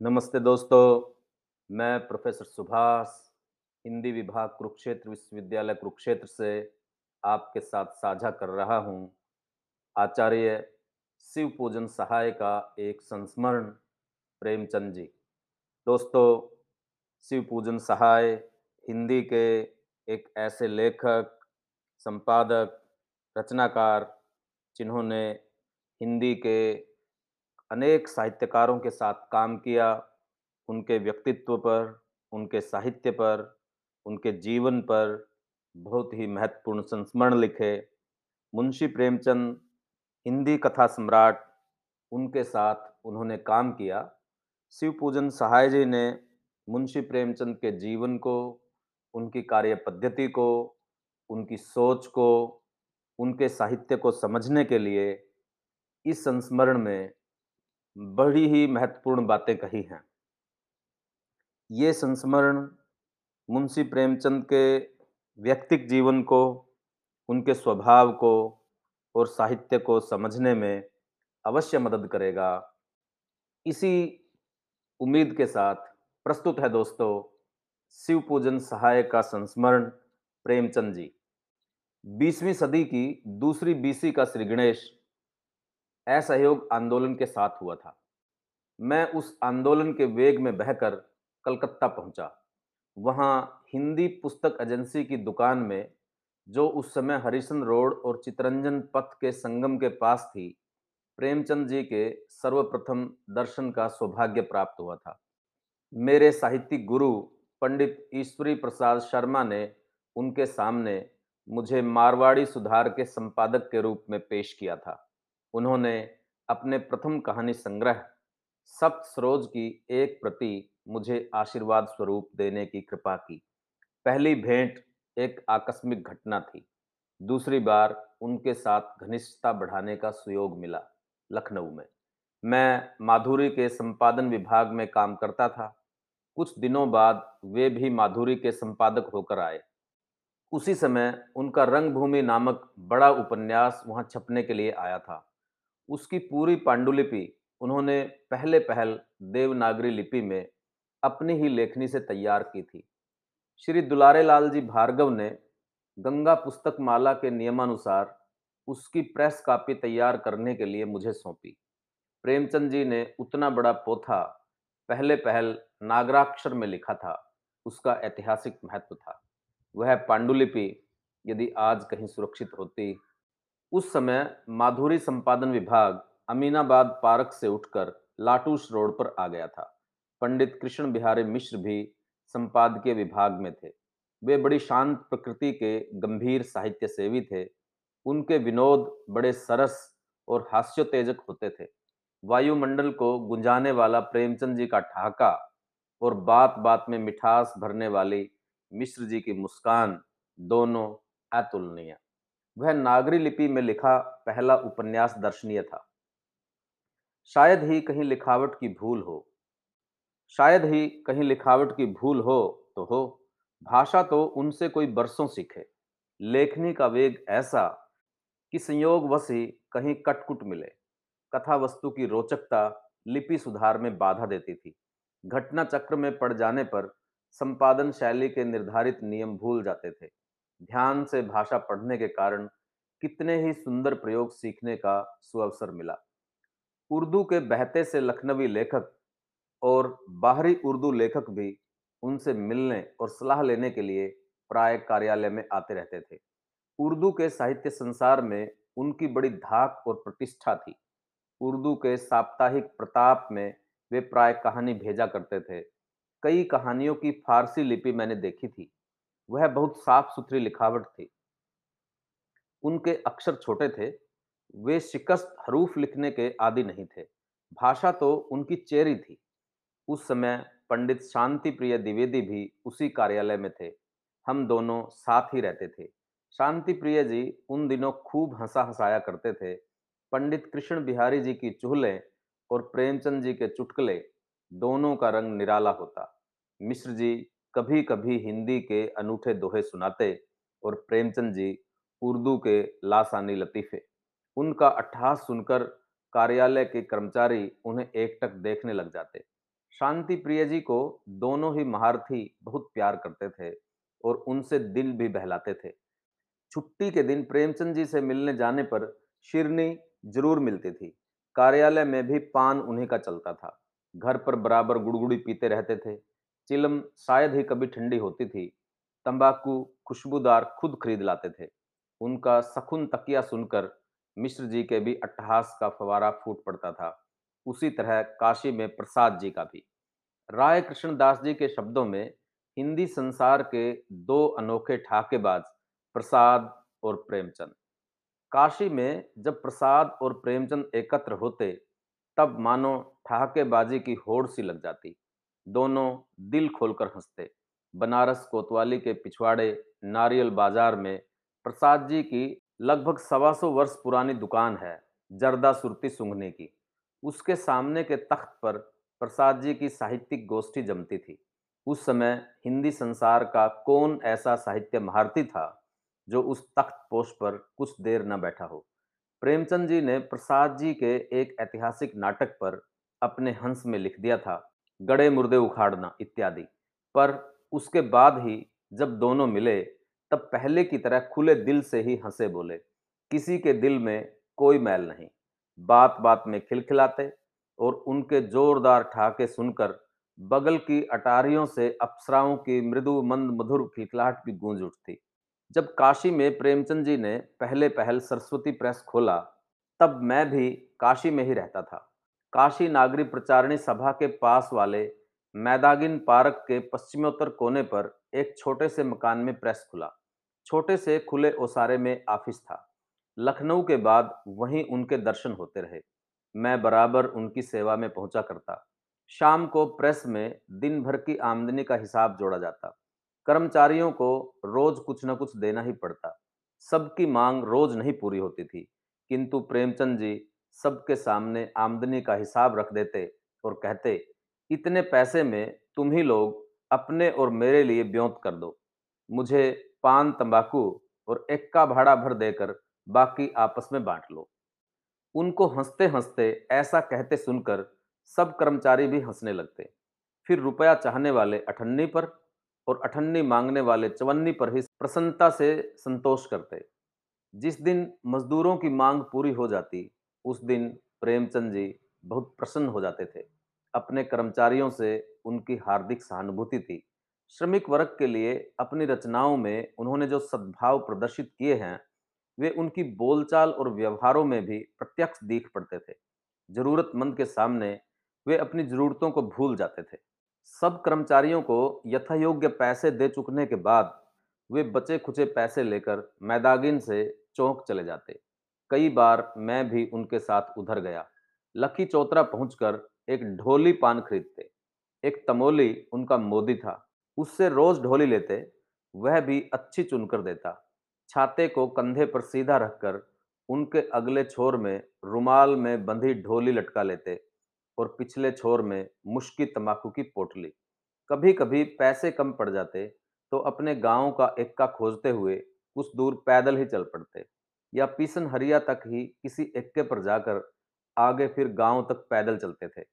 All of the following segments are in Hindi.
नमस्ते दोस्तों, मैं प्रोफ़ेसर सुभाष, हिंदी विभाग कुरुक्षेत्र विश्वविद्यालय कुरुक्षेत्र से आपके साथ साझा कर रहा हूँ, आचार्य शिव पूजन सहाय का एक संस्मरण प्रेमचंद जी। दोस्तों, शिव पूजन सहाय हिंदी के एक ऐसे लेखक, संपादक, रचनाकार जिन्होंने हिंदी के अनेक साहित्यकारों के साथ काम किया, उनके व्यक्तित्व पर, उनके साहित्य पर, उनके जीवन पर बहुत ही महत्वपूर्ण संस्मरण लिखे। मुंशी प्रेमचंद हिंदी कथा सम्राट, उनके साथ उन्होंने काम किया। शिव पूजन सहाय जी ने मुंशी प्रेमचंद के जीवन को, उनकी कार्य पद्धति को, उनकी सोच को, उनके साहित्य को समझने के लिए इस संस्मरण में बड़ी ही महत्वपूर्ण बातें कही हैं। ये संस्मरण मुंशी प्रेमचंद के व्यक्तिक जीवन को, उनके स्वभाव को और साहित्य को समझने में अवश्य मदद करेगा। इसी उम्मीद के साथ प्रस्तुत है दोस्तों शिव पूजन सहाय का संस्मरण प्रेमचंद जी। 20वीं सदी की दूसरी बीसी का श्री गणेश असहयोग आंदोलन के साथ हुआ था। मैं उस आंदोलन के वेग में बहकर कलकत्ता पहुँचा। वहाँ हिंदी पुस्तक एजेंसी की दुकान में, जो उस समय हरिशन रोड और चितरंजन पथ के संगम के पास थी, प्रेमचंद जी के सर्वप्रथम दर्शन का सौभाग्य प्राप्त हुआ था। मेरे साहित्यिक गुरु पंडित ईश्वरी प्रसाद शर्मा ने उनके सामने मुझे मारवाड़ी सुधार के संपादक के रूप में पेश किया था। उन्होंने अपने प्रथम कहानी संग्रह सप्त सरोज की एक प्रति मुझे आशीर्वाद स्वरूप देने की कृपा की। पहली भेंट एक आकस्मिक घटना थी। दूसरी बार उनके साथ घनिष्ठता बढ़ाने का सुयोग मिला, लखनऊ में। मैं माधुरी के संपादन विभाग में काम करता था। कुछ दिनों बाद वे भी माधुरी के संपादक होकर आए। उसी समय उनका रंगभूमि नामक बड़ा उपन्यास वहाँ छपने के लिए आया था। उसकी पूरी पांडुलिपि उन्होंने पहले पहल देवनागरी लिपि में अपनी ही लेखनी से तैयार की थी। श्री दुलारे लाल जी भार्गव ने गंगा पुस्तक माला के नियमानुसार उसकी प्रेस कॉपी तैयार करने के लिए मुझे सौंपी। प्रेमचंद जी ने उतना बड़ा पोथा पहले पहल नागराक्षर में लिखा था। उसका ऐतिहासिक महत्व था। वह पांडुलिपि यदि आज कहीं सुरक्षित होती उस समय माधुरी संपादन विभाग अमीनाबाद पार्क से उठकर लाटूस रोड पर आ गया था। पंडित कृष्ण बिहारी मिश्र भी संपादकीय विभाग में थे। वे बड़ी शांत प्रकृति के गंभीर साहित्य सेवी थे। उनके विनोद बड़े सरस और हास्योतेजक होते थे। वायुमंडल को गुंजाने वाला प्रेमचंद जी का ठहाका और बात-बात में मिठास भरने वाली मिश्र जी की मुस्कान दोनों अतुलनीय। वह नागरी लिपि में लिखा पहला उपन्यास दर्शनीय था। शायद ही कहीं लिखावट की भूल हो। शायद ही कहीं लिखावट की भूल हो तो हो। भाषा तो उनसे कोई बरसों सीखे। लेखनी का वेग ऐसा कि संयोगवश ही कहीं कटकुट मिले। कथा वस्तु की रोचकता लिपि सुधार में बाधा देती थी। घटना चक्र में पड़ जाने पर संपादन शैली के निर्धारित नियम भूल जाते थे। ध्यान से भाषा पढ़ने के कारण कितने ही सुंदर प्रयोग सीखने का सुअवसर मिला। उर्दू के बहते से लखनवी लेखक और बाहरी उर्दू लेखक भी उनसे मिलने और सलाह लेने के लिए प्राय कार्यालय में आते रहते थे। उर्दू के साहित्य संसार में उनकी बड़ी धाक और प्रतिष्ठा थी। उर्दू के साप्ताहिक प्रताप में वे प्राय कहानी भेजा करते थे। कई कहानियों की फारसी लिपि मैंने देखी थी। वह बहुत साफ-सुथरी लिखावट थी। उनके अक्षर छोटे थे। वे शिकस्त हरूफ लिखने के आदि नहीं थे। भाषा तो उनकी चेरी थी। उस समय पंडित शांति प्रिय द्विवेदी भी उसी कार्यालय में थे। हम दोनों साथ ही रहते थे। शांति प्रिय जी उन दिनों खूब हंसा-हंसाया करते थे। पंडित कृष्ण बिहारी जी की चुहलें और प्रेमचंद जी के चुटकुले दोनों का रंग निराला होता। मिश्र जी कभी-कभी हिंदी के अनूठे दोहे सुनाते और प्रेमचंद जी उर्दू के लासानी लतीफ़े। उनका अट्टहास सुनकर कार्यालय के कर्मचारी उन्हें एकटक देखने लग जाते। शांति प्रिय जी को दोनों ही महारथी बहुत प्यार करते थे और उनसे दिल भी बहलाते थे छुट्टी के दिन प्रेमचंद जी से मिलने जाने पर शिरनी ज़रूर मिलती थी कार्यालय में भी पान उन्हीं का चलता था घर पर बराबर गुड़गुड़ी पीते रहते थे चिलम शायद ही कभी ठंडी होती थी। तंबाकू खुशबूदार खुद खरीद लाते थे। उनका सखुन तकिया सुनकर मिश्र जी के भी अट्टहास का फवारा फूट पड़ता था। उसी तरह काशी में प्रसाद जी का भी। राय कृष्णदास जी के शब्दों में हिंदी संसार के दो अनोखे ठाकेबाज प्रसाद और प्रेमचंद। काशी में जब प्रसाद और प्रेमचंद एकत्र होते, तब मानो ठहाकेबाजी की होड़ सी लग जाती। दोनों दिल खोलकर हँसते। बनारस कोतवाली के पिछवाड़े नारियल बाज़ार में प्रसाद जी की लगभग सवा सौ वर्ष पुरानी दुकान है, जर्दा सुरती सुंघने की। उसके सामने के तख्त पर प्रसाद जी की साहित्यिक गोष्ठी जमती थी। उस समय हिंदी संसार का कौन ऐसा साहित्य महारती था, जो उस तख्त पोष पर कुछ देर न बैठा हो? प्रेमचंद जी ने प्रसाद जी के एक ऐतिहासिक नाटक पर अपने हंस में लिख दिया था। गड़े मुर्दे उखाड़ना इत्यादि। पर उसके बाद ही जब दोनों मिले, तब पहले की तरह खुले दिल से ही हंसे बोले, किसी के दिल में कोई मैल नहीं। बात बात में खिलखिलाते और उनके जोरदार ठाके सुनकर बगल की अटारियों से अप्सराओं की मृदु मंद मधुर खिलखिलाहट भी गूंज उठती। जब काशी में प्रेमचंद जी ने पहले पहल सरस्वती प्रेस खोला, तब मैं भी काशी में ही रहता था। काशी नागरी प्रचारणी सभा के पास वाले मैदागिन पार्क के पश्चिमोत्तर कोने पर एक छोटे से मकान में प्रेस खुला। छोटे से खुले ओसारे में ऑफ़िस था। लखनऊ के बाद वहीं उनके दर्शन होते रहे। मैं बराबर उनकी सेवा में पहुँचा करता। शाम को प्रेस में दिन भर की आमदनी का हिसाब जोड़ा जाता। कर्मचारियों को रोज कुछ न कुछ देना ही पड़ता। सबकी मांग रोज नहीं पूरी होती थी। किंतु प्रेमचंद जी सबके सामने आमदनी का हिसाब रख देते और कहते, इतने पैसे में तुम ही लोग अपने और मेरे लिए ब्योंत कर दो। मुझे पान, तंबाकू और एक्का भाड़ा भर देकर बाकी आपस में बांट लो। उनको हँसते हँसते ऐसा कहते सुनकर सब कर्मचारी भी हंसने लगते। फिर रुपया चाहने वाले अठन्नी पर और अठन्नी मांगने वाले चवन्नी पर ही प्रसन्नता से संतोष करते। जिस दिन मजदूरों की मांग पूरी हो जाती उस दिन प्रेमचंद जी बहुत प्रसन्न हो जाते थे। अपने कर्मचारियों से उनकी हार्दिक सहानुभूति थी। श्रमिक वर्ग के लिए अपनी रचनाओं में उन्होंने जो सद्भाव प्रदर्शित किए हैं, वे उनकी बोलचाल और व्यवहारों में भी प्रत्यक्ष दिख पड़ते थे। जरूरतमंद के सामने वे अपनी जरूरतों को भूल जाते थे। सब कर्मचारियों को यथायोग्य पैसे दे चुकने के बाद वे बचे खुचे पैसे लेकर मैदागिन से चौंक चले जाते। कई बार मैं भी उनके साथ उधर गया। लकी चौतरा पहुंचकर एक ढोली पान खरीदते। एक तमोली उनका मोदी था। उससे रोज ढोली लेते, वह भी अच्छी चुनकर देता। छाते को कंधे पर सीधा रखकर उनके अगले छोर में रुमाल में बंधी ढोली लटका लेते और पिछले छोर में मुश्की तंबाकू की पोटली कभी कभी पैसे कम पड़ जाते तो अपने गाँव का इक्का खोजते हुए कुछ दूर पैदल ही चल पड़ते। या पीसन हरिया तक ही किसी इक्के पर जाकर आगे फिर गाँव तक पैदल चलते थे।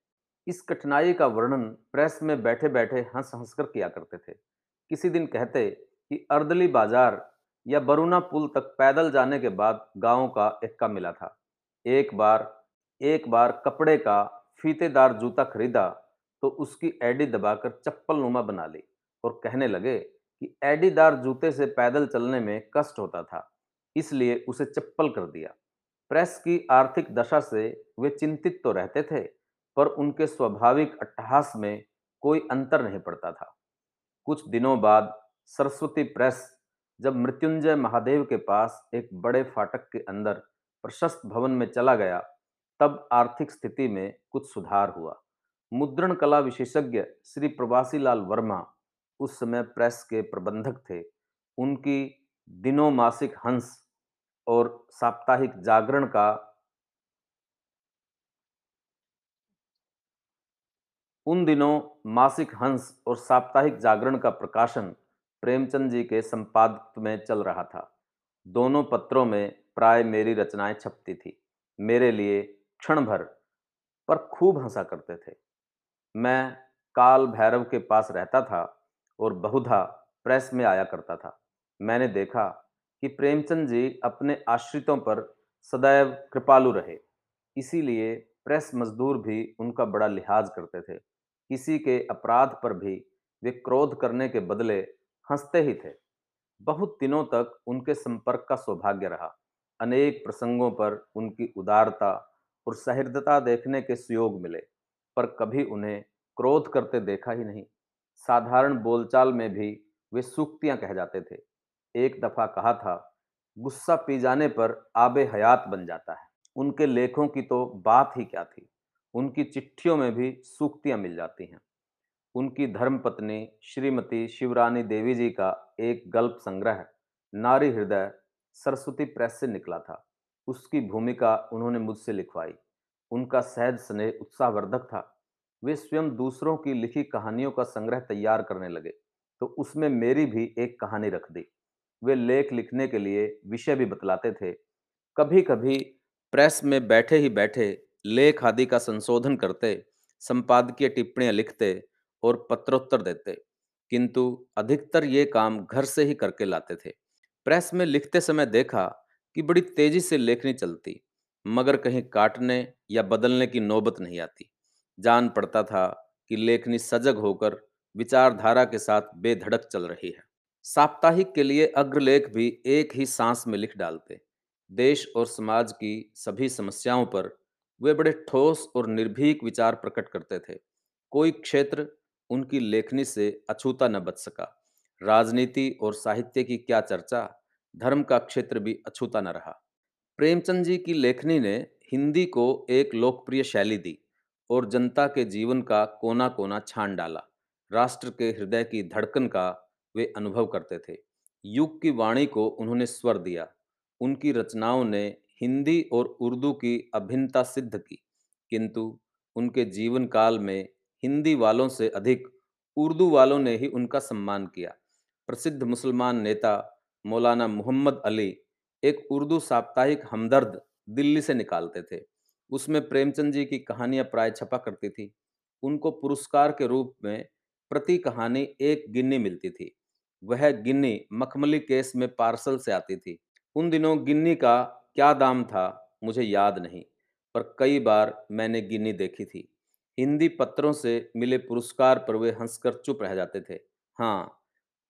इस कठिनाई का वर्णन प्रेस में बैठे बैठे हंस हंस कर किया करते थे। किसी दिन कहते कि अर्दली बाज़ार या बरूना पुल तक पैदल जाने के बाद गाँव का इक्का मिला था। एक बार एक बार कपड़े का फीतेदार जूता खरीदा तो उसकी एडी दबाकर चप्पल नुमा बना ली और कहने लगे कि एडीदार जूते से पैदल चलने में कष्ट होता था। इसलिए उसे चप्पल कर दिया। प्रेस की आर्थिक दशा से वे चिंतित तो रहते थे, पर उनके स्वाभाविक अट्टहास में कोई अंतर नहीं पड़ता था। कुछ दिनों बाद सरस्वती प्रेस जब मृत्युंजय महादेव के पास एक बड़े फाटक के अंदर प्रशस्त भवन में चला गया, तब आर्थिक स्थिति में कुछ सुधार हुआ। मुद्रण कला विशेषज्ञ श्री प्रवासी लाल वर्मा उस समय प्रेस के प्रबंधक थे। उनकी दिनों मासिक हंस और साप्ताहिक जागरण का उन दिनों मासिक हंस और साप्ताहिक जागरण का प्रकाशन प्रेमचंद जी के संपादक में चल रहा था। दोनों पत्रों में प्राय मेरी रचनाएँ छपती थी। मेरे लिए क्षण भर पर खूब हंसा करते थे। मैं काल भैरव के पास रहता था और बहुधा प्रेस में आया करता था। मैंने देखा कि प्रेमचंद जी अपने आश्रितों पर सदैव कृपालु रहे। इसीलिए प्रेस मजदूर भी उनका बड़ा लिहाज करते थे। किसी के अपराध पर भी वे क्रोध करने के बदले हँसते ही थे। बहुत दिनों तक उनके संपर्क का सौभाग्य रहा। अनेक प्रसंगों पर उनकी उदारता और सहृदता देखने के सुयोग मिले, पर कभी उन्हें क्रोध करते देखा ही नहीं। साधारण बोलचाल में भी वे सूक्तियाँ कह जाते थे। एक दफ़ा कहा था, गुस्सा पी जाने पर आबे हयात बन जाता है। उनके लेखों की तो बात ही क्या थी? उनकी चिट्ठियों में भी सूक्तियाँ मिल जाती हैं। उनकी धर्मपत्नी श्रीमती शिवरानी देवी जी का एक गल्प संग्रह नारी हृदय सरस्वती प्रेस से निकला था। उसकी भूमिका उन्होंने मुझसे लिखवाई। उनका सहज स्नेह उत्साहवर्धक था। वे स्वयं दूसरों की लिखी कहानियों का संग्रह तैयार करने लगे तो उसमें मेरी भी एक कहानी रख दी। वे लेख लिखने के लिए विषय भी बतलाते थे। कभी कभी प्रेस में बैठे ही बैठे लेख आदि का संशोधन करते, संपादकीय टिप्पणियाँ लिखते और पत्रोत्तर देते, किंतु अधिकतर ये काम घर से ही करके लाते थे। प्रेस में लिखते समय देखा कि बड़ी तेज़ी से लेखनी चलती, मगर कहीं काटने या बदलने की नौबत नहीं आती। जान पड़ता था कि लेखनी सजग होकर विचारधारा के साथ बेधड़क चल रही है। साप्ताहिक के लिए अग्रलेख भी एक ही सांस में लिख डालते। देश और समाज की सभी समस्याओं पर वे बड़े ठोस और निर्भीक विचार प्रकट करते थे। कोई क्षेत्र उनकी लेखनी से अछूता न बच सका। राजनीति और साहित्य की क्या चर्चा, धर्म का क्षेत्र भी अछूता न रहा। प्रेमचंद जी की लेखनी ने हिंदी को एक लोकप्रिय शैली दी और जनता के जीवन का कोना कोना छान डाला। राष्ट्र के हृदय की धड़कन का वे अनुभव करते थे। युग की वाणी को उन्होंने स्वर दिया। उनकी रचनाओं ने हिंदी और उर्दू की अभिन्नता सिद्ध की। किंतु उनके जीवन काल में हिंदी वालों से अधिक उर्दू वालों ने ही उनका सम्मान किया। प्रसिद्ध मुसलमान नेता मौलाना मोहम्मद अली एक उर्दू साप्ताहिक हमदर्द दिल्ली से निकालते थे। उसमें प्रेमचंद जी की कहानियाँ प्राय छपा करती थी। उनको पुरस्कार के रूप में प्रति कहानी एक गिन्नी मिलती थी। वह गिन्नी मखमली केस में पार्सल से आती थी। उन दिनों गिन्नी का क्या दाम था, मुझे याद नहीं, पर कई बार मैंने गिन्नी देखी थी। हिंदी पत्रों से मिले पुरस्कार पर वे हंसकर चुप रह जाते थे। हाँ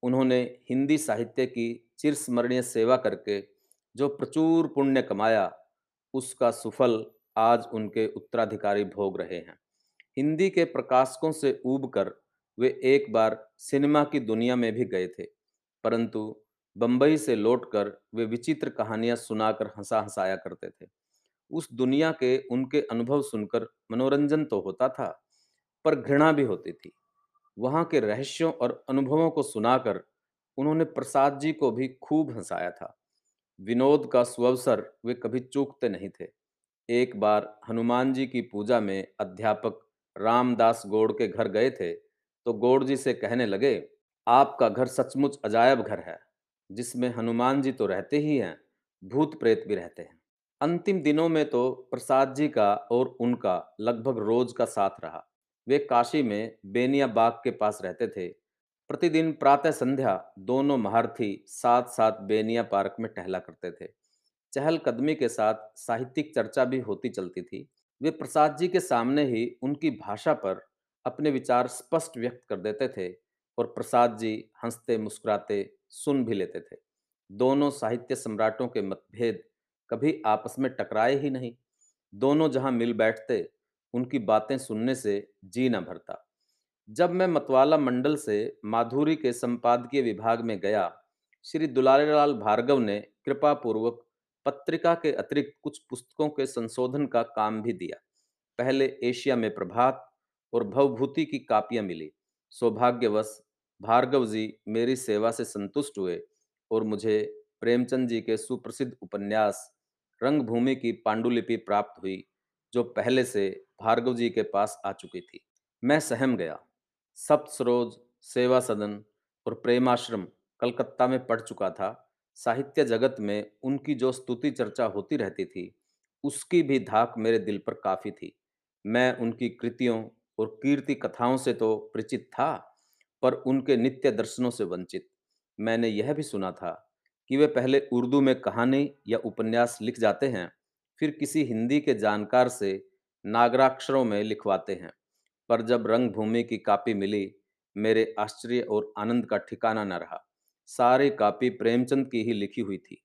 उन्होंने हिंदी साहित्य की चिरस्मरणीय सेवा करके जो प्रचुर पुण्य कमाया, उसका सुफल आज उनके उत्तराधिकारी भोग रहे हैं। हिंदी के प्रकाशकों से ऊब कर वे एक बार सिनेमा की दुनिया में भी गए थे, परंतु बंबई से लौटकर वे विचित्र कहानियाँ सुनाकर हंसा हंसाया करते थे। उस दुनिया के उनके अनुभव सुनकर मनोरंजन तो होता था, पर घृणा भी होती थी। वहाँ के रहस्यों और अनुभवों को सुनाकर उन्होंने प्रसाद जी को भी खूब हंसाया था। विनोद का सुअवसर वे कभी चूकते नहीं थे। एक बार हनुमान जी की पूजा में अध्यापक रामदास गौड़ के घर गए थे तो गौड़ जी से कहने लगे, आपका घर सचमुच अजायब घर है, जिसमें हनुमान जी तो रहते ही हैं, भूत प्रेत भी रहते हैं। अंतिम दिनों में तो प्रसाद जी का और उनका लगभग रोज का साथ रहा। वे काशी में बेनिया बाग के पास रहते थे। प्रतिदिन प्रातः संध्या दोनों महारथी साथ साथ बेनिया पार्क में टहला करते थे। चहल कदमी के साथ साहित्यिक चर्चा भी होती चलती थी। वे प्रसाद जी के सामने ही उनकी भाषा पर अपने विचार स्पष्ट व्यक्त कर देते थे और प्रसाद जी हँसते, मुस्कुराते सुन भी लेते थे। दोनों साहित्य सम्राटों के मतभेद कभी आपस में टकराए ही नहीं। दोनों जहाँ मिल बैठते, उनकी बातें सुनने से जी न भरता। जब मैं मतवाला मंडल से माधुरी के संपादकीय विभाग में गया, श्री दुलारेलाल भार्गव ने कृपा पूर्वक पत्रिका के अतिरिक्त कुछ पुस्तकों के संशोधन का काम भी दिया। पहले एशिया में प्रभात और भवभूति की कापियाँ मिली। सौभाग्यवश भार्गव जी मेरी सेवा से संतुष्ट हुए और मुझे प्रेमचंद जी के सुप्रसिद्ध उपन्यास रंगभूमि की पांडुलिपि प्राप्त हुई, जो पहले से भार्गव जी के पास आ चुकी थी। मैं सहम गया। सप्त सरोज सेवा सदन और प्रेमाश्रम कलकत्ता में पढ़ चुका था। साहित्य जगत में उनकी जो स्तुति चर्चा होती रहती थी, उसकी भी धाक मेरे दिल पर काफ़ी थी। मैं उनकी कृतियों और कीर्ति कथाओं से तो परिचित था, पर उनके नित्य दर्शनों से वंचित। मैंने यह भी सुना था कि वे पहले उर्दू में कहानी या उपन्यास लिख जाते हैं, फिर किसी हिंदी के जानकार से नागराक्षरों में लिखवाते हैं। पर जब रंगभूमि की कापी मिली, मेरे आश्चर्य और आनंद का ठिकाना न रहा। सारी कापी प्रेमचंद की ही लिखी हुई थी।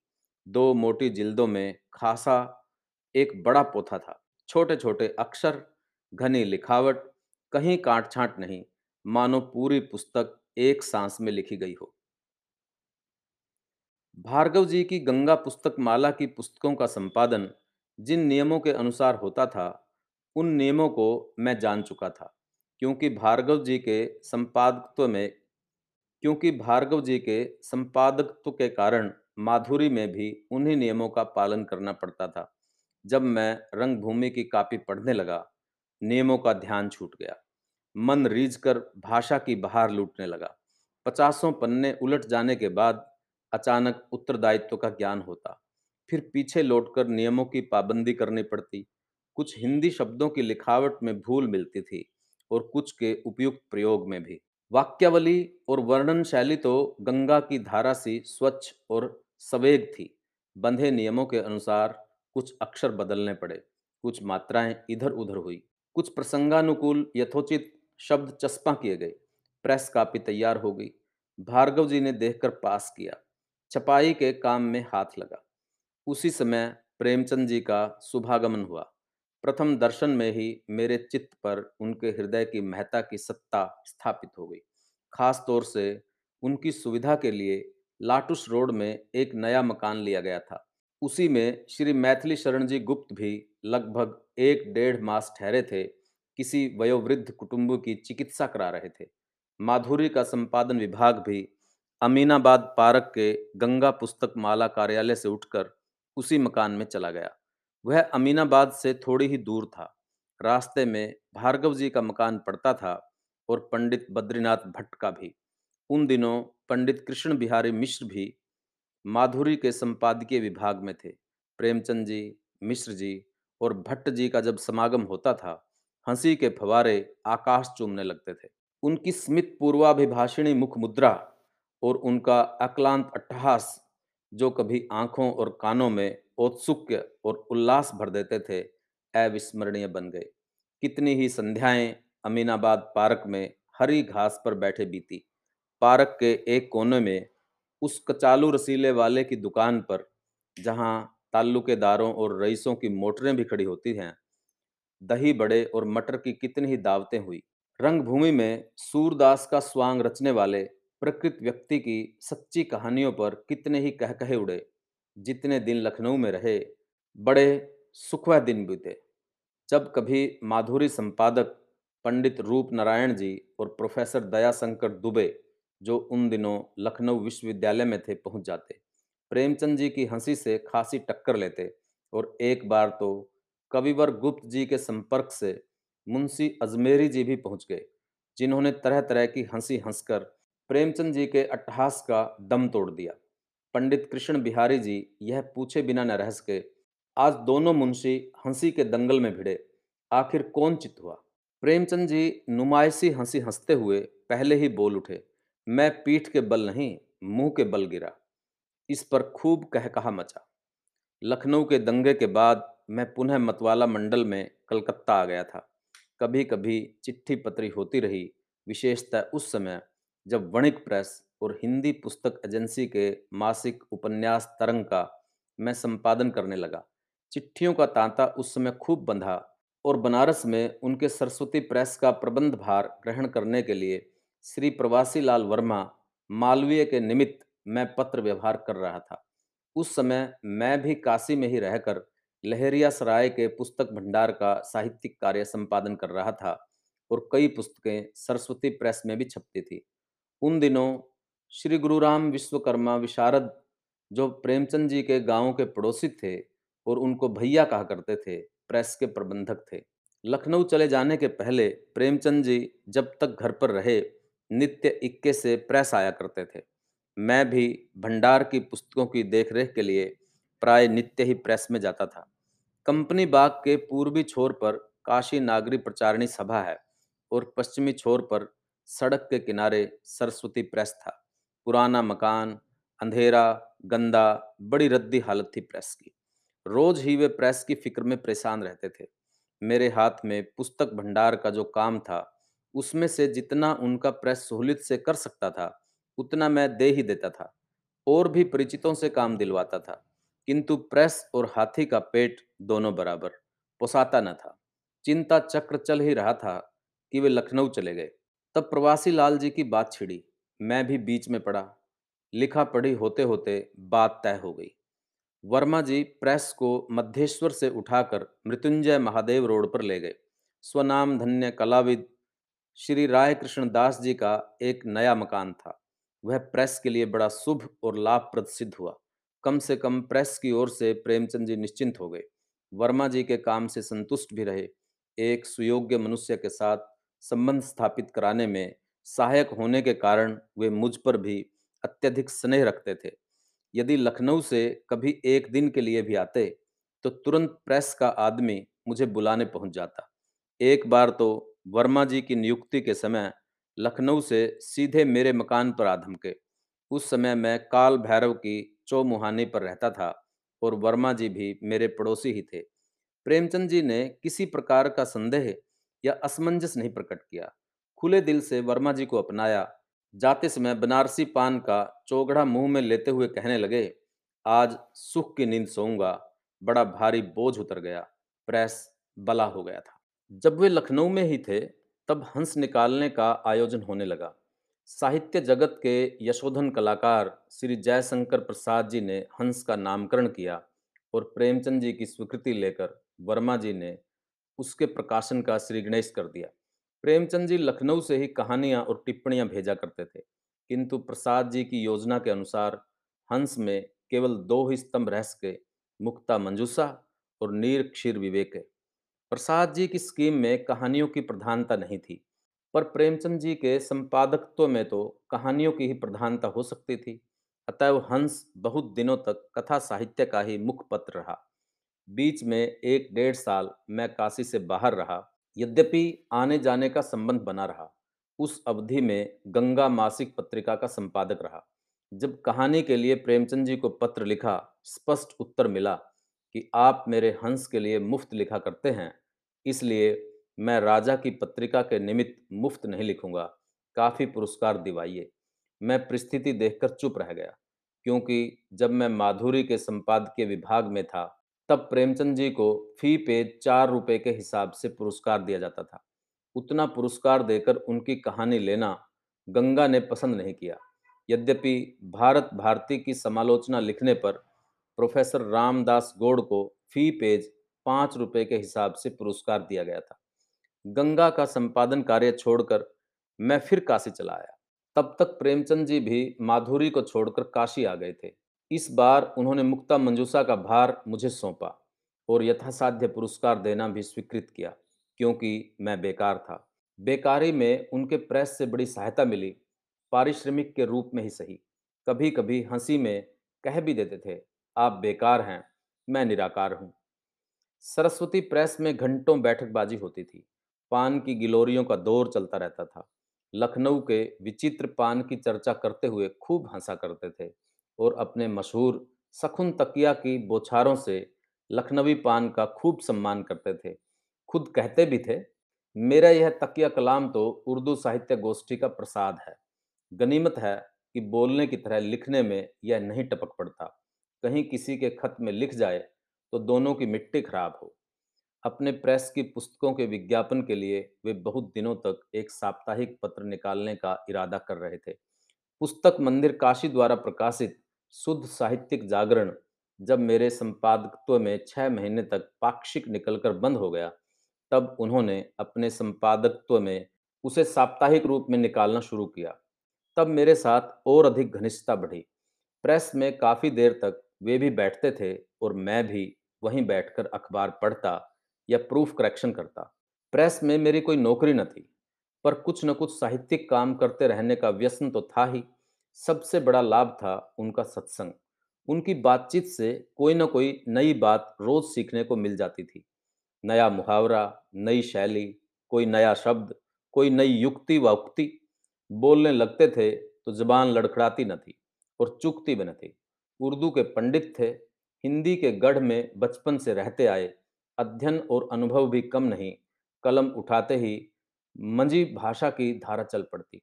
दो मोटी जिल्दों में खासा एक बड़ा पोथा था। छोटे छोटे अक्षर, घनी लिखावट कहीं काट छांट नहीं, मानो पूरी पुस्तक एक सांस में लिखी गई हो। भार्गव जी की गंगा पुस्तक माला की पुस्तकों का संपादन जिन नियमों के अनुसार होता था, उन नियमों को मैं जान चुका था, क्योंकि भार्गव जी के संपादकत्व में, क्योंकि भार्गव जी के संपादकत्व के कारण माधुरी में भी उन्हीं नियमों का पालन करना पड़ता था, जब मैं रंगभूमि की कापी पढ़ने लगा। नियमों का ध्यान छूट गया। मन रीझ कर भाषा की बहार लूटने लगा। पचासों पन्ने उलट जाने के बाद अचानक उत्तरदायित्व का ज्ञान होता। फिर पीछे लौटकर नियमों की पाबंदी करनी पड़ती। कुछ हिंदी शब्दों की लिखावट में भूल मिलती थी और कुछ के उपयुक्त प्रयोग में भी। वाक्यावली और वर्णन शैली तो गंगा की धारा सी स्वच्छ और सवेग थी। बंधे नियमों के अनुसार कुछ अक्षर बदलने पड़े, कुछ मात्राएँ इधर उधर हुई। कुछ प्रसंगानुकूल यथोचित शब्द चस्पा किए गए। प्रेस कापी तैयार हो गई। भार्गव जी ने देखकर पास किया। छपाई के काम में हाथ लगा। उसी समय प्रेमचंद जी का शुभागमन हुआ। प्रथम दर्शन में ही मेरे चित्त पर उनके हृदय की महता की सत्ता स्थापित हो गई। खास तौर से उनकी सुविधा के लिए लाटुस रोड में एक नया मकान लिया गया था। उसी में श्री मैथिली शरण जी गुप्त भी लगभग एक डेढ़ मास ठहरे थे, किसी वयोवृद्ध कुटुंब की चिकित्सा करा रहे थे। माधुरी का संपादन विभाग भी अमीनाबाद पार्क के गंगा पुस्तक माला कार्यालय से उठकर उसी मकान में चला गया। वह अमीनाबाद से थोड़ी ही दूर था। रास्ते में भार्गव जी का मकान पड़ता था और पंडित बद्रीनाथ भट्ट का भी। उन दिनों पंडित कृष्ण बिहारी मिश्र भी माधुरी के संपादकीय विभाग में थे। प्रेमचंद जी, मिश्र जी और भट्ट जी का जब समागम होता था, हँसी के फवारे आकाश चूमने लगते थे। उनकी स्मित पूर्वाभिभाषिणी मुख मुद्रा और उनका अक्लांत अट्टहास, जो कभी आँखों और कानों में औत्सुक्य और उल्लास भर देते थे, अविस्मरणीय बन गए। कितनी ही संध्याएँ अमीनाबाद पार्क में हरी घास पर बैठे बीती। पार्क के एक कोने में उस कचालू रसीले वाले की दुकान पर, जहाँ ताल्लुकेदारों और रईसों की मोटरें भी खड़ी होती हैं। दही बड़े और मटर की कितनी ही दावतें हुई। रंगभूमि में सूरदास का स्वांग रचने वाले प्रकृत व्यक्ति की सच्ची कहानियों पर कितने ही कह कहे उड़े। जितने दिन लखनऊ में रहे, बड़े सुखवा दिन बीते। जब कभी माधुरी संपादक पंडित रूप नारायण जी और प्रोफेसर दयाशंकर दुबे, जो उन दिनों लखनऊ विश्वविद्यालय में थे, पहुँच जाते। प्रेमचंद जी की हँसी से खासी टक्कर लेते और एक बार तो कविवर गुप्त जी के संपर्क से मुंशी अजमेरी जी भी पहुँच गए, जिन्होंने तरह तरह की हँसी हंसकर प्रेमचंद जी के अट्टहास का दम तोड़ दिया। पंडित कृष्ण बिहारी जी यह पूछे बिना न रह सके, आज दोनों मुंशी हँसी के दंगल में भिड़े, आखिर कौन चित हुआ? प्रेमचंद जी नुमाइशी हँसी हँसते हुए पहले ही बोल उठे, मैं पीठ के बल नहीं, मुँह के बल गिरा। इस पर खूब कह कहा मचा। लखनऊ के दंगे के बाद मैं पुनः मतवाला मंडल में कलकत्ता आ गया था। कभी कभी चिट्ठी पत्री होती रही, विशेषतः उस समय, जब वणिक प्रेस और हिंदी पुस्तक एजेंसी के मासिक उपन्यास तरंग का मैं संपादन करने लगा। चिट्ठियों का तांता उस समय खूब बंधा और बनारस में उनके सरस्वती प्रेस का प्रबंध भार ग्रहण करने के लिए श्री प्रवासी लाल वर्मा मालवीय के निमित्त मैं पत्र व्यवहार कर रहा था। उस समय मैं भी काशी में ही रहकर लहरिया सराय के पुस्तक भंडार का साहित्यिक कार्य संपादन कर रहा था और कई पुस्तकें सरस्वती प्रेस में भी छपती थी। उन दिनों श्री गुरुराम विश्वकर्मा विशारद, जो प्रेमचंद जी के गाँव के पड़ोसी थे और उनको भैया कहा करते थे, प्रेस के प्रबंधक थे। लखनऊ चले जाने के पहले प्रेमचंद जी जब तक घर पर रहे, नित्य इक्के से प्रेस आया करते थे। मैं भी भंडार की पुस्तकों की देखरेख के लिए प्राय नित्य ही प्रेस में जाता था। कंपनी बाग के पूर्वी छोर पर काशी नागरी प्रचारणी सभा है और पश्चिमी छोर पर सड़क के किनारे सरस्वती प्रेस था। पुराना मकान, अंधेरा, गंदा, बड़ी रद्दी हालत थी प्रेस की। रोज ही वे प्रेस की फ़िक्र में परेशान रहते थे। मेरे हाथ में पुस्तक भंडार का जो काम था, उसमें से जितना उनका प्रेस सहूलियत से कर सकता था उतना मैं दे ही देता था, और भी परिचितों से काम दिलवाता था। किंतु प्रेस और हाथी का पेट दोनों बराबर, पोसाता न था। चिंता चक्र चल ही रहा था कि वे लखनऊ चले गए। तब प्रवासी लाल जी की बात छिड़ी, मैं भी बीच में पड़ा। लिखा पढ़ी होते होते बात तय हो गई। वर्मा जी प्रेस को मध्येश्वर से उठाकर मृत्युंजय महादेव रोड पर ले गए। स्वनाम धन्य कलाविद श्री राय कृष्ण दास जी का एक नया मकान था। वह प्रेस के लिए बड़ा शुभ और लाभप्रद सिद्ध हुआ। कम से कम प्रेस की ओर से प्रेमचंद जी निश्चिंत हो गए। वर्मा जी के काम से संतुष्ट भी रहे। एक सुयोग्य मनुष्य के साथ संबंध स्थापित कराने में सहायक होने के कारण वे मुझ पर भी अत्यधिक स्नेह रखते थे। यदि लखनऊ से कभी एक दिन के लिए भी आते तो तुरंत प्रेस का आदमी मुझे बुलाने पहुँच जाता। एक बार तो वर्मा जी की नियुक्ति के समय लखनऊ से सीधे मेरे मकान पर आ धमके। उस समय मैं काल भैरव की चौमुहानी पर रहता था और वर्मा जी भी मेरे पड़ोसी ही थे। प्रेमचंद जी ने किसी प्रकार का संदेह या असमंजस नहीं प्रकट किया। खुले दिल से वर्मा जी को अपनाया। जाते समय बनारसी पान का चौगड़ा मुँह में लेते हुए कहने लगे, आज सुख की नींद सोऊँगा। बड़ा भारी बोझ उतर गया। प्रेस बला हो गया था। जब वे लखनऊ में ही थे तब हंस निकालने का आयोजन होने लगा। साहित्य जगत के यशोधन कलाकार श्री जयशंकर प्रसाद जी ने हंस का नामकरण किया और प्रेमचंद जी की स्वीकृति लेकर वर्मा जी ने उसके प्रकाशन का श्री गणेश कर दिया। प्रेमचंद जी लखनऊ से ही कहानियाँ और टिप्पणियाँ भेजा करते थे, किंतु प्रसाद जी की योजना के अनुसार हंस में केवल दो ही स्तंभ रह सके, मुक्ता मंजूसा और नीर क्षीर विवेक। प्रसाद जी की स्कीम में कहानियों की प्रधानता नहीं थी, पर प्रेमचंद जी के संपादकत्व में तो कहानियों की ही प्रधानता हो सकती थी। अतएव हंस बहुत दिनों तक कथा साहित्य का ही मुख्य पत्र रहा। बीच में एक डेढ़ साल मैं काशी से बाहर रहा, यद्यपि आने जाने का संबंध बना रहा। उस अवधि में गंगा मासिक पत्रिका का संपादक रहा। जब कहानी के लिए प्रेमचंद जी को पत्र लिखा, स्पष्ट उत्तर मिला कि आप मेरे हंस के लिए मुफ़्त लिखा करते हैं। इसलिए मैं राजा की पत्रिका के निमित्त मुफ़्त नहीं लिखूँगा। काफ़ी पुरस्कार दिवाइए। मैं परिस्थिति देखकर चुप रह गया, क्योंकि जब मैं माधुरी के संपादकीय विभाग में था, तब प्रेमचंद जी को फ़ी पे चार रुपए के हिसाब से पुरस्कार दिया जाता था। उतना पुरस्कार देकर उनकी कहानी लेना गंगा ने पसंद नहीं किया। यद्यपि भारत भारती की समालोचना लिखने पर प्रोफेसर रामदास गौड़ को फ़ी पेज पाँच रुपये के हिसाब से पुरस्कार दिया गया था। गंगा का संपादन कार्य छोड़कर मैं फिर काशी चला आया। तब तक प्रेमचंद जी भी माधुरी को छोड़कर काशी आ गए थे। इस बार उन्होंने मुक्ता मंजूसा का भार मुझे सौंपा और यथासाध्य पुरस्कार देना भी स्वीकृत किया, क्योंकि मैं बेकार था। बेकारी में उनके प्रेस से बड़ी सहायता मिली, पारिश्रमिक के रूप में ही सही। कभी कभी हँसी में कह भी देते थे आप बेकार हैं, मैं निराकार हूँ। सरस्वती प्रेस में घंटों बैठकबाजी होती थी। पान की गिलोरियों का दौर चलता रहता था। लखनऊ के विचित्र पान की चर्चा करते हुए खूब हंसा करते थे और अपने मशहूर सखुन तकिया की बोछारों से लखनवी पान का खूब सम्मान करते थे। खुद कहते भी थे, मेरा यह तकिया कलाम तो उर्दू साहित्य गोष्ठी का प्रसाद है। गनीमत है कि बोलने की तरह लिखने में यह नहीं टपक पड़ता। कहीं किसी के खत में लिख जाए तो दोनों की मिट्टी खराब हो। अपने प्रेस की पुस्तकों के विज्ञापन के लिए वे बहुत दिनों तक एक साप्ताहिक पत्र निकालने का इरादा कर रहे थे। पुस्तक मंदिर काशी द्वारा प्रकाशित शुद्ध साहित्यिक जागरण जब मेरे संपादकत्व में छः महीने तक पाक्षिक निकलकर बंद हो गया, तब उन्होंने अपने संपादकत्व में उसे साप्ताहिक रूप में निकालना शुरू किया। तब मेरे साथ और अधिक घनिष्ठता बढ़ी। प्रेस में काफ़ी देर तक वे भी बैठते थे और मैं भी वहीं बैठकर अखबार पढ़ता या प्रूफ करेक्शन करता। प्रेस में मेरी कोई नौकरी न थी, पर कुछ न कुछ साहित्यिक काम करते रहने का व्यसन तो था ही। सबसे बड़ा लाभ था उनका सत्संग। उनकी बातचीत से कोई ना कोई नई बात रोज सीखने को मिल जाती थी। नया मुहावरा, नई शैली, कोई नया शब्द, कोई नई युक्ति व उक्ति। बोलने लगते थे तो ज़बान लड़खड़ाती न थी और चूकती भी न थी। उर्दू के पंडित थे, हिंदी के गढ़ में बचपन से रहते आए, अध्ययन और अनुभव भी कम नहीं, कलम उठाते ही मंजी भाषा की धारा चल पड़ती।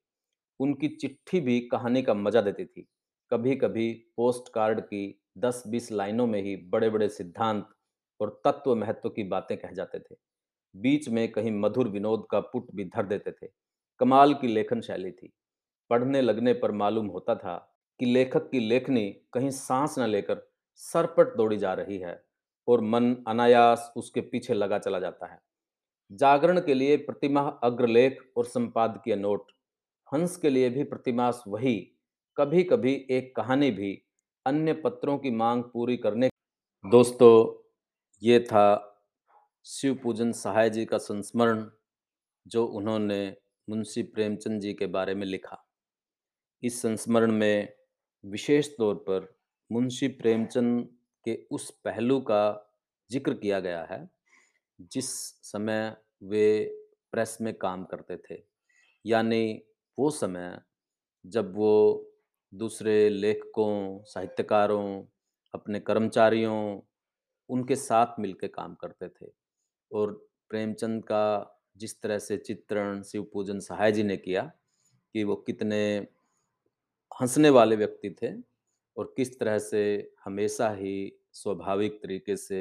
उनकी चिट्ठी भी कहानी का मज़ा देती थी। कभी-कभी पोस्ट कार्ड की 10-20 लाइनों में ही बड़े-बड़े सिद्धांत और तत्व महत्व की बातें कह जाते थे। बीच में कहीं मधुर विनोद का पुट भी धर देते थे। कमाल की लेखन शैली थी। पढ़ने लगने पर मालूम होता था कि लेखक की लेखनी कहीं सांस न लेकर सरपट दौड़ी जा रही है और मन अनायास उसके पीछे लगा चला जाता है। जागरण के लिए प्रतिमाह अग्रलेख और संपादकीय नोट, हंस के लिए भी प्रतिमास वही, कभी-कभी एक कहानी भी, अन्य पत्रों की मांग पूरी करने दोस्तों, ये था शिव पूजन सहाय जी का संस्मरण जो उन्होंने मुंशी प्रेमचंद जी के बारे में लिखा। इस संस्मरण में विशेष तौर पर मुंशी प्रेमचंद के उस पहलू का ज़िक्र किया गया है जिस समय वे प्रेस में काम करते थे। यानी वो समय जब वो दूसरे लेखकों, साहित्यकारों, अपने कर्मचारियों, उनके साथ मिलके काम करते थे और प्रेमचंद का जिस तरह से चित्रण शिव पूजन सहाय जी ने किया कि वो कितने हंसने वाले व्यक्ति थे और किस तरह से हमेशा ही स्वाभाविक तरीके से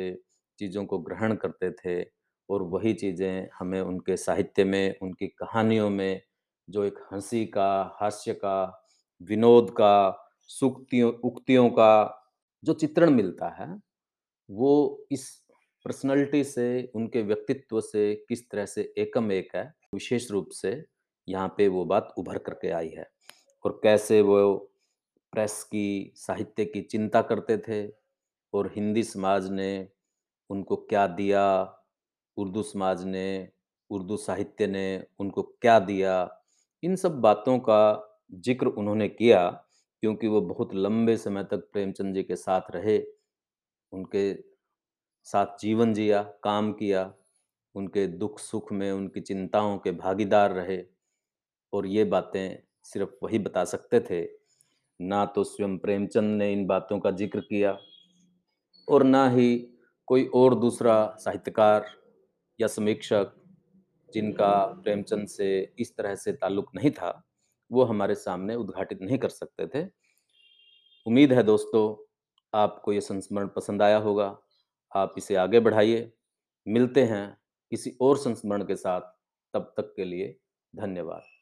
चीज़ों को ग्रहण करते थे और वही चीज़ें हमें उनके साहित्य में, उनकी कहानियों में जो एक हँसी का, हास्य का, विनोद का, सूक्तियों उक्तियों का जो चित्रण मिलता है, वो इस पर्सनैलिटी से, उनके व्यक्तित्व से किस तरह से एकम एक है, विशेष रूप से यहाँ पे वो बात उभर करके आई है। और कैसे वो प्रेस की, साहित्य की चिंता करते थे और हिंदी समाज ने उनको क्या दिया, उर्दू समाज ने, उर्दू साहित्य ने उनको क्या दिया, इन सब बातों का ज़िक्र उन्होंने किया क्योंकि वो बहुत लंबे समय तक प्रेमचंद जी के साथ रहे, उनके साथ जीवन जिया, काम किया, उनके दुख-सुख में, उनकी चिंताओं के भागीदार रहे और ये बातें सिर्फ़ वही बता सकते थे, ना तो स्वयं प्रेमचंद ने इन बातों का ज़िक्र किया और ना ही कोई और दूसरा साहित्यकार या समीक्षक जिनका प्रेमचंद से इस तरह से ताल्लुक नहीं था, वो हमारे सामने उद्घाटित नहीं कर सकते थे। उम्मीद है दोस्तों, आपको ये संस्मरण पसंद आया होगा, आप इसे आगे बढ़ाइए। मिलते हैं किसी और संस्मरण के साथ, तब तक के लिए धन्यवाद।